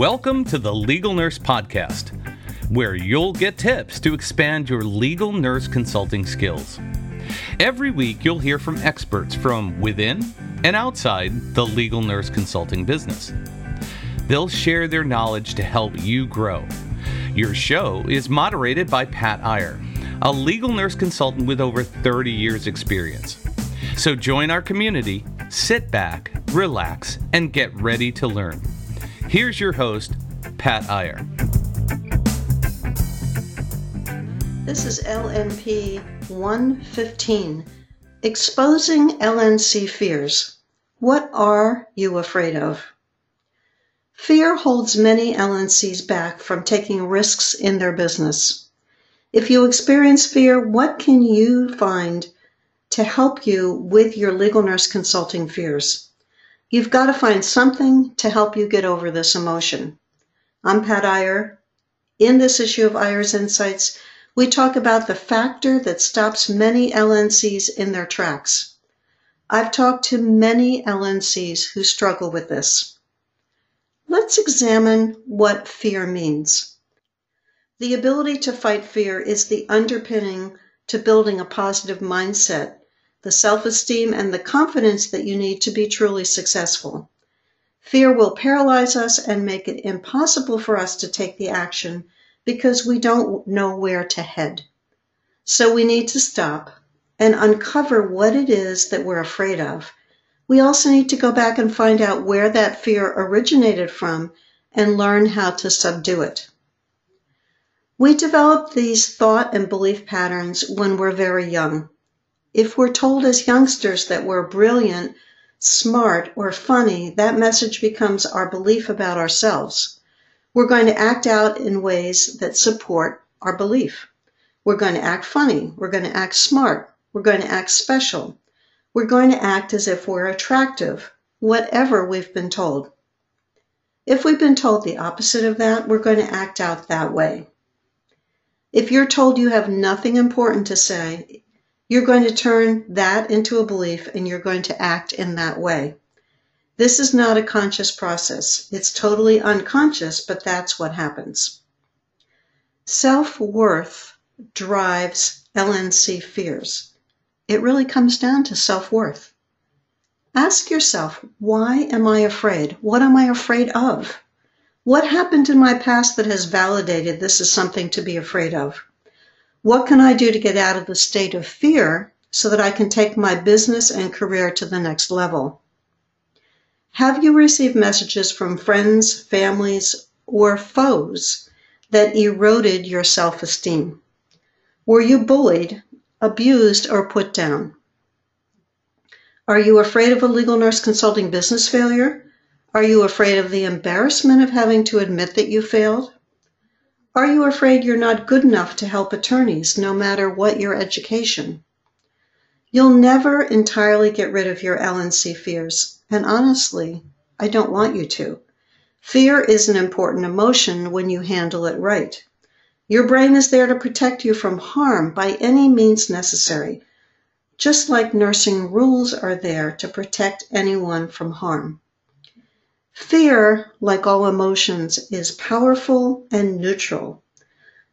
Welcome to the Legal Nurse Podcast, where you'll get tips to expand your legal nurse consulting skills. Every week, you'll hear from experts from within and outside the legal nurse consulting business. They'll share their knowledge to help you grow. Your show is moderated by Pat Iyer, a legal nurse consultant with over 30 years' experience. So join our community, sit back, relax, and get ready to learn. Here's your host, Pat Iyer. This is LNP 115 Exposing LNC Fears. What are you afraid of? Fear holds many LNCs back from taking risks in their business. If you experience fear, what can you find to help you with your legal nurse consulting fears? You've got to find something to help you get over this emotion. I'm Pat Iyer. In this issue of Iyer's Insights, we talk about the factor that stops many LNCs in their tracks. I've talked to many LNCs who struggle with this. Let's examine what fear means. The ability to fight fear is the underpinning to building a positive mindset the self esteem, and the confidence that you need to be truly successful. Fear will paralyze us and make it impossible for us to take the action because we don't know where to head. So we need to stop and uncover what it is that we're afraid of. We also need to go back and find out where that fear originated from and learn how to subdue it. We develop these thought and belief patterns when we're very young. If we're told as youngsters that we're brilliant, smart, or funny, that message becomes our belief about ourselves. We're going to act out in ways that support our belief. We're going to act funny. We're going to act smart. We're going to act special. We're going to act as if we're attractive, whatever we've been told. If we've been told the opposite of that, we're going to act out that way. If you're told you have nothing important to say, you're going to turn that into a belief and you're going to act in that way. This is not a conscious process. It's totally unconscious, but that's what happens. Self worth drives LNC fears. It really comes down to self worth. Ask yourself, why am I afraid? What am I afraid of? What happened in my past that has validated this is something to be afraid of? What can I do to get out of the state of fear so that I can take my business and career to the next level? Have you received messages from friends, families, or foes that eroded your self esteem? Were you bullied, abused, or put down? Are you afraid of a legal nurse consulting business failure? Are you afraid of the embarrassment of having to admit that you failed? Are you afraid you're not good enough to help attorneys, no matter what your education? You'll never entirely get rid of your LNC fears, and honestly, I don't want you to. Fear is an important emotion when you handle it right. Your brain is there to protect you from harm by any means necessary, just like nursing rules are there to protect anyone from harm. Fear, like all emotions, is powerful and neutral.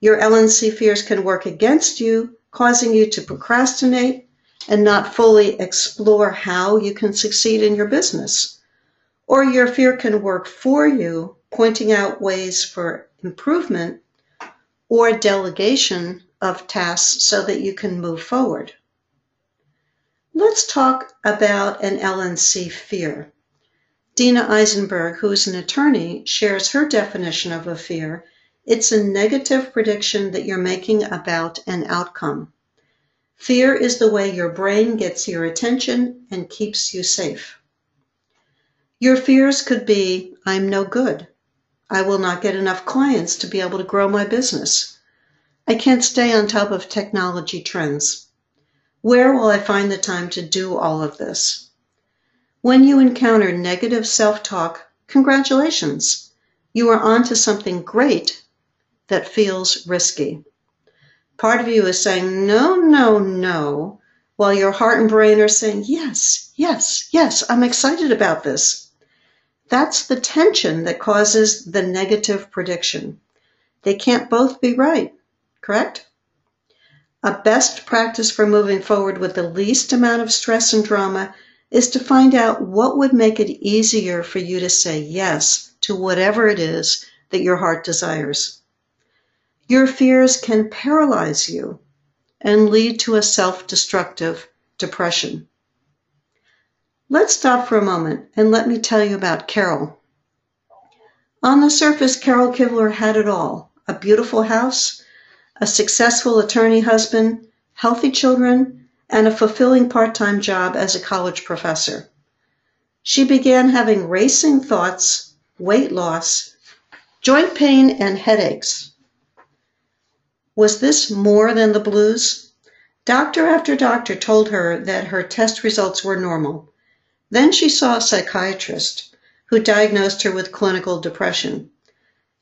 Your LNC fears can work against you, causing you to procrastinate and not fully explore how you can succeed in your business. Or your fear can work for you, pointing out ways for improvement or delegation of tasks so that you can move forward. Let's talk about an LNC fear. Dina Eisenberg, who is an attorney, shares her definition of a fear. It's a negative prediction that you're making about an outcome. Fear is the way your brain gets your attention and keeps you safe. Your fears could be I'm no good. I will not get enough clients to be able to grow my business. I can't stay on top of technology trends. Where will I find the time to do all of this? When you encounter negative self talk, congratulations! You are on to something great that feels risky. Part of you is saying, no, no, no, while your heart and brain are saying, yes, yes, yes, I'm excited about this. That's the tension that causes the negative prediction. They can't both be right, correct? A best practice for moving forward with the least amount of stress and drama is to find out what would make it easier for you to say yes to whatever it is that your heart desires. Your fears can paralyze you and lead to a self destructive depression. Let's stop for a moment and let me tell you about Carol. On the surface, Carol Kivler had it all a beautiful house, a successful attorney husband, healthy children, and a fulfilling part time job as a college professor. She began having racing thoughts, weight loss, joint pain, and headaches. Was this more than the blues? Doctor after doctor told her that her test results were normal. Then she saw a psychiatrist who diagnosed her with clinical depression.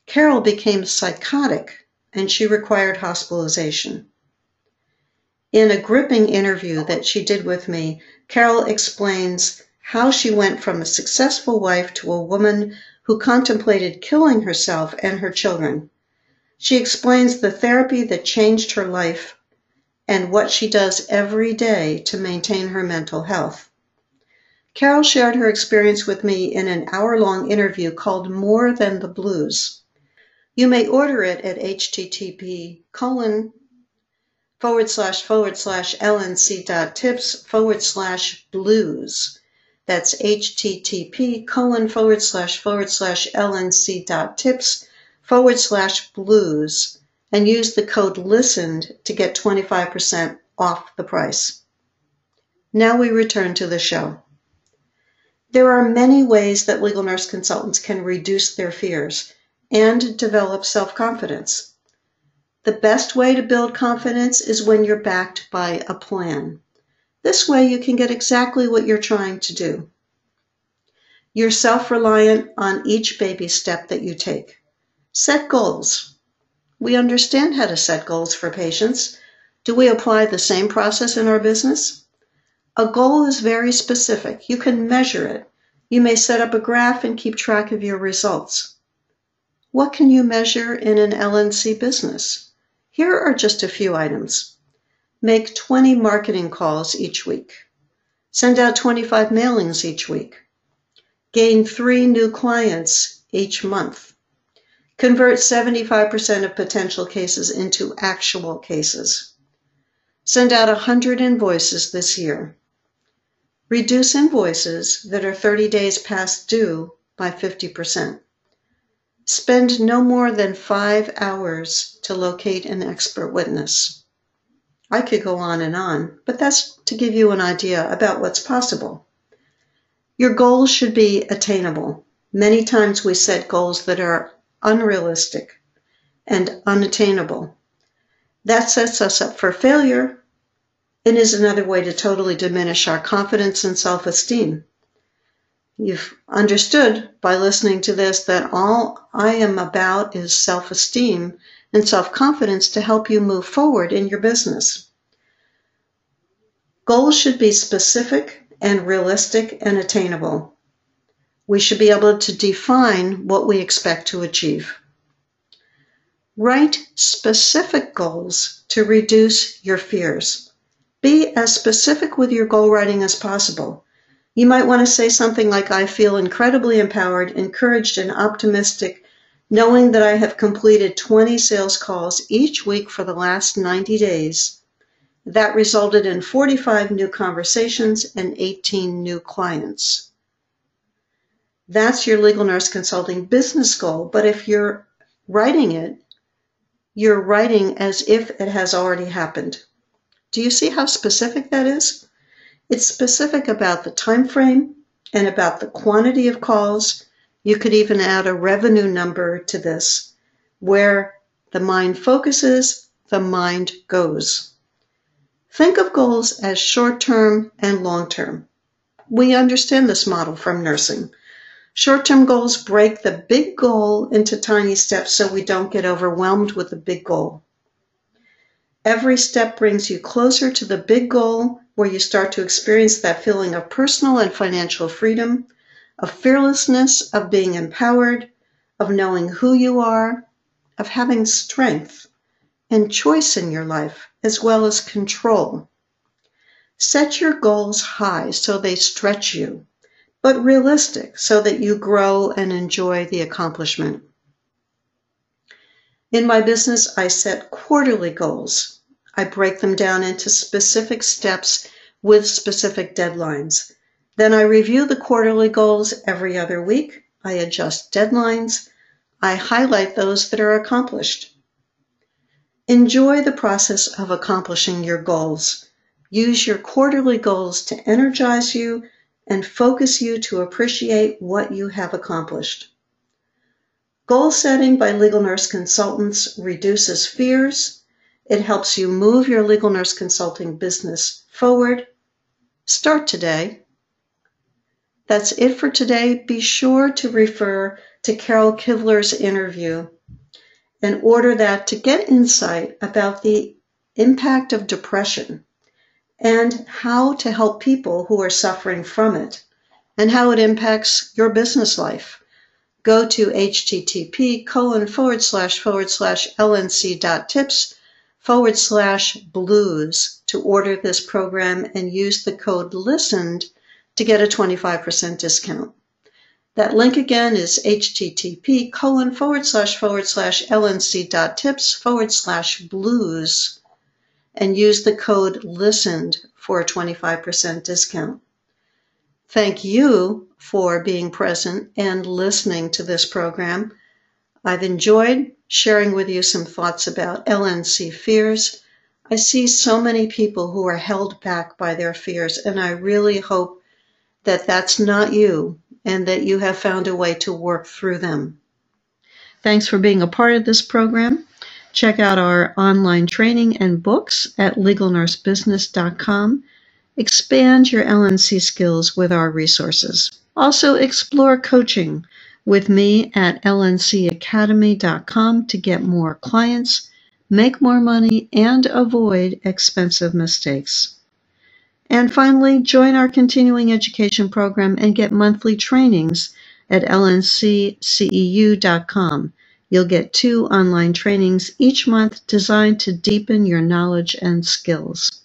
Carol became psychotic and she required hospitalization. In a gripping interview that she did with me, Carol explains how she went from a successful wife to a woman who contemplated killing herself and her children. She explains the therapy that changed her life and what she does every day to maintain her mental health. Carol shared her experience with me in an hour long interview called More Than the Blues. You may order it at http colon forward slash forward slash lnc dot tips forward slash blues. That's http colon forward slash forward slash lnc dot tips forward slash blues and use the code listened to get 25% off the price. Now we return to the show. There are many ways that legal nurse consultants can reduce their fears and develop self confidence. The best way to build confidence is when you're backed by a plan. This way, you can get exactly what you're trying to do. You're self reliant on each baby step that you take. Set goals. We understand how to set goals for patients. Do we apply the same process in our business? A goal is very specific. You can measure it. You may set up a graph and keep track of your results. What can you measure in an LNC business? Here are just a few items. Make 20 marketing calls each week. Send out 25 mailings each week. Gain three new clients each month. Convert 75% of potential cases into actual cases. Send out 100 invoices this year. Reduce invoices that are 30 days past due by 50%. Spend no more than five hours to locate an expert witness. I could go on and on, but that's to give you an idea about what's possible. Your goals should be attainable. Many times we set goals that are unrealistic and unattainable. That sets us up for failure it is another way to totally diminish our confidence and self esteem. You've understood by listening to this that all I am about is self esteem and self confidence to help you move forward in your business. Goals should be specific and realistic and attainable. We should be able to define what we expect to achieve. Write specific goals to reduce your fears. Be as specific with your goal writing as possible. You might want to say something like, I feel incredibly empowered, encouraged, and optimistic, knowing that I have completed 20 sales calls each week for the last 90 days. That resulted in 45 new conversations and 18 new clients. That's your legal nurse consulting business goal, but if you're writing it, you're writing as if it has already happened. Do you see how specific that is? It's specific about the time frame and about the quantity of calls. You could even add a revenue number to this where the mind focuses, the mind goes. Think of goals as short term and long term. We understand this model from nursing. Short term goals break the big goal into tiny steps so we don't get overwhelmed with the big goal. Every step brings you closer to the big goal where you start to experience that feeling of personal and financial freedom, of fearlessness, of being empowered, of knowing who you are, of having strength and choice in your life, as well as control. Set your goals high so they stretch you, but realistic so that you grow and enjoy the accomplishment. In my business, I set quarterly goals. I break them down into specific steps with specific deadlines. Then I review the quarterly goals every other week. I adjust deadlines. I highlight those that are accomplished. Enjoy the process of accomplishing your goals. Use your quarterly goals to energize you and focus you to appreciate what you have accomplished. Goal setting by legal nurse consultants reduces fears. It helps you move your legal nurse consulting business forward. Start today. That's it for today. Be sure to refer to Carol Kivler's interview in order that to get insight about the impact of depression and how to help people who are suffering from it and how it impacts your business life. Go to http colon forward slash forward slash lnc tips forward slash blues to order this program and use the code listened to get a 25% discount. That link again is http colon forward slash forward slash lnc dot tips forward slash blues and use the code listened for a 25% discount. Thank you for being present and listening to this program. I've enjoyed sharing with you some thoughts about LNC fears. I see so many people who are held back by their fears, and I really hope that that's not you and that you have found a way to work through them. Thanks for being a part of this program. Check out our online training and books at legalnursebusiness.com. Expand your LNC skills with our resources. Also, explore coaching with me at lncacademy.com to get more clients, make more money, and avoid expensive mistakes. And finally, join our continuing education program and get monthly trainings at lncceu.com. You'll get two online trainings each month designed to deepen your knowledge and skills.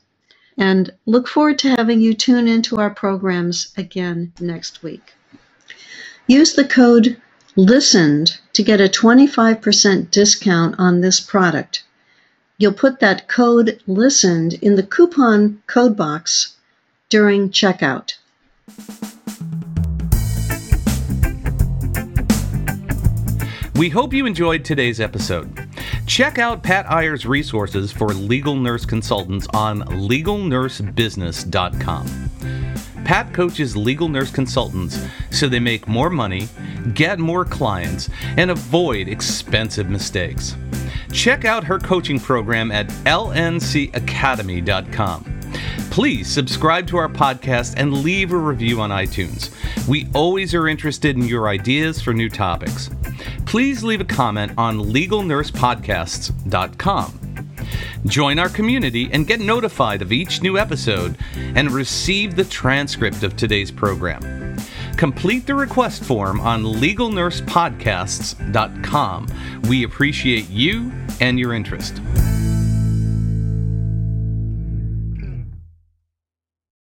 And look forward to having you tune into our programs again next week. Use the code LISTENED to get a 25% discount on this product. You'll put that code LISTENED in the coupon code box during checkout. We hope you enjoyed today's episode. Check out Pat Iyer's resources for legal nurse consultants on legalnursebusiness.com. Pat coaches legal nurse consultants so they make more money, get more clients, and avoid expensive mistakes. Check out her coaching program at lncacademy.com. Please subscribe to our podcast and leave a review on iTunes. We always are interested in your ideas for new topics. Please leave a comment on legalnursepodcasts.com. Join our community and get notified of each new episode and receive the transcript of today's program. Complete the request form on legalnursepodcasts.com. We appreciate you and your interest.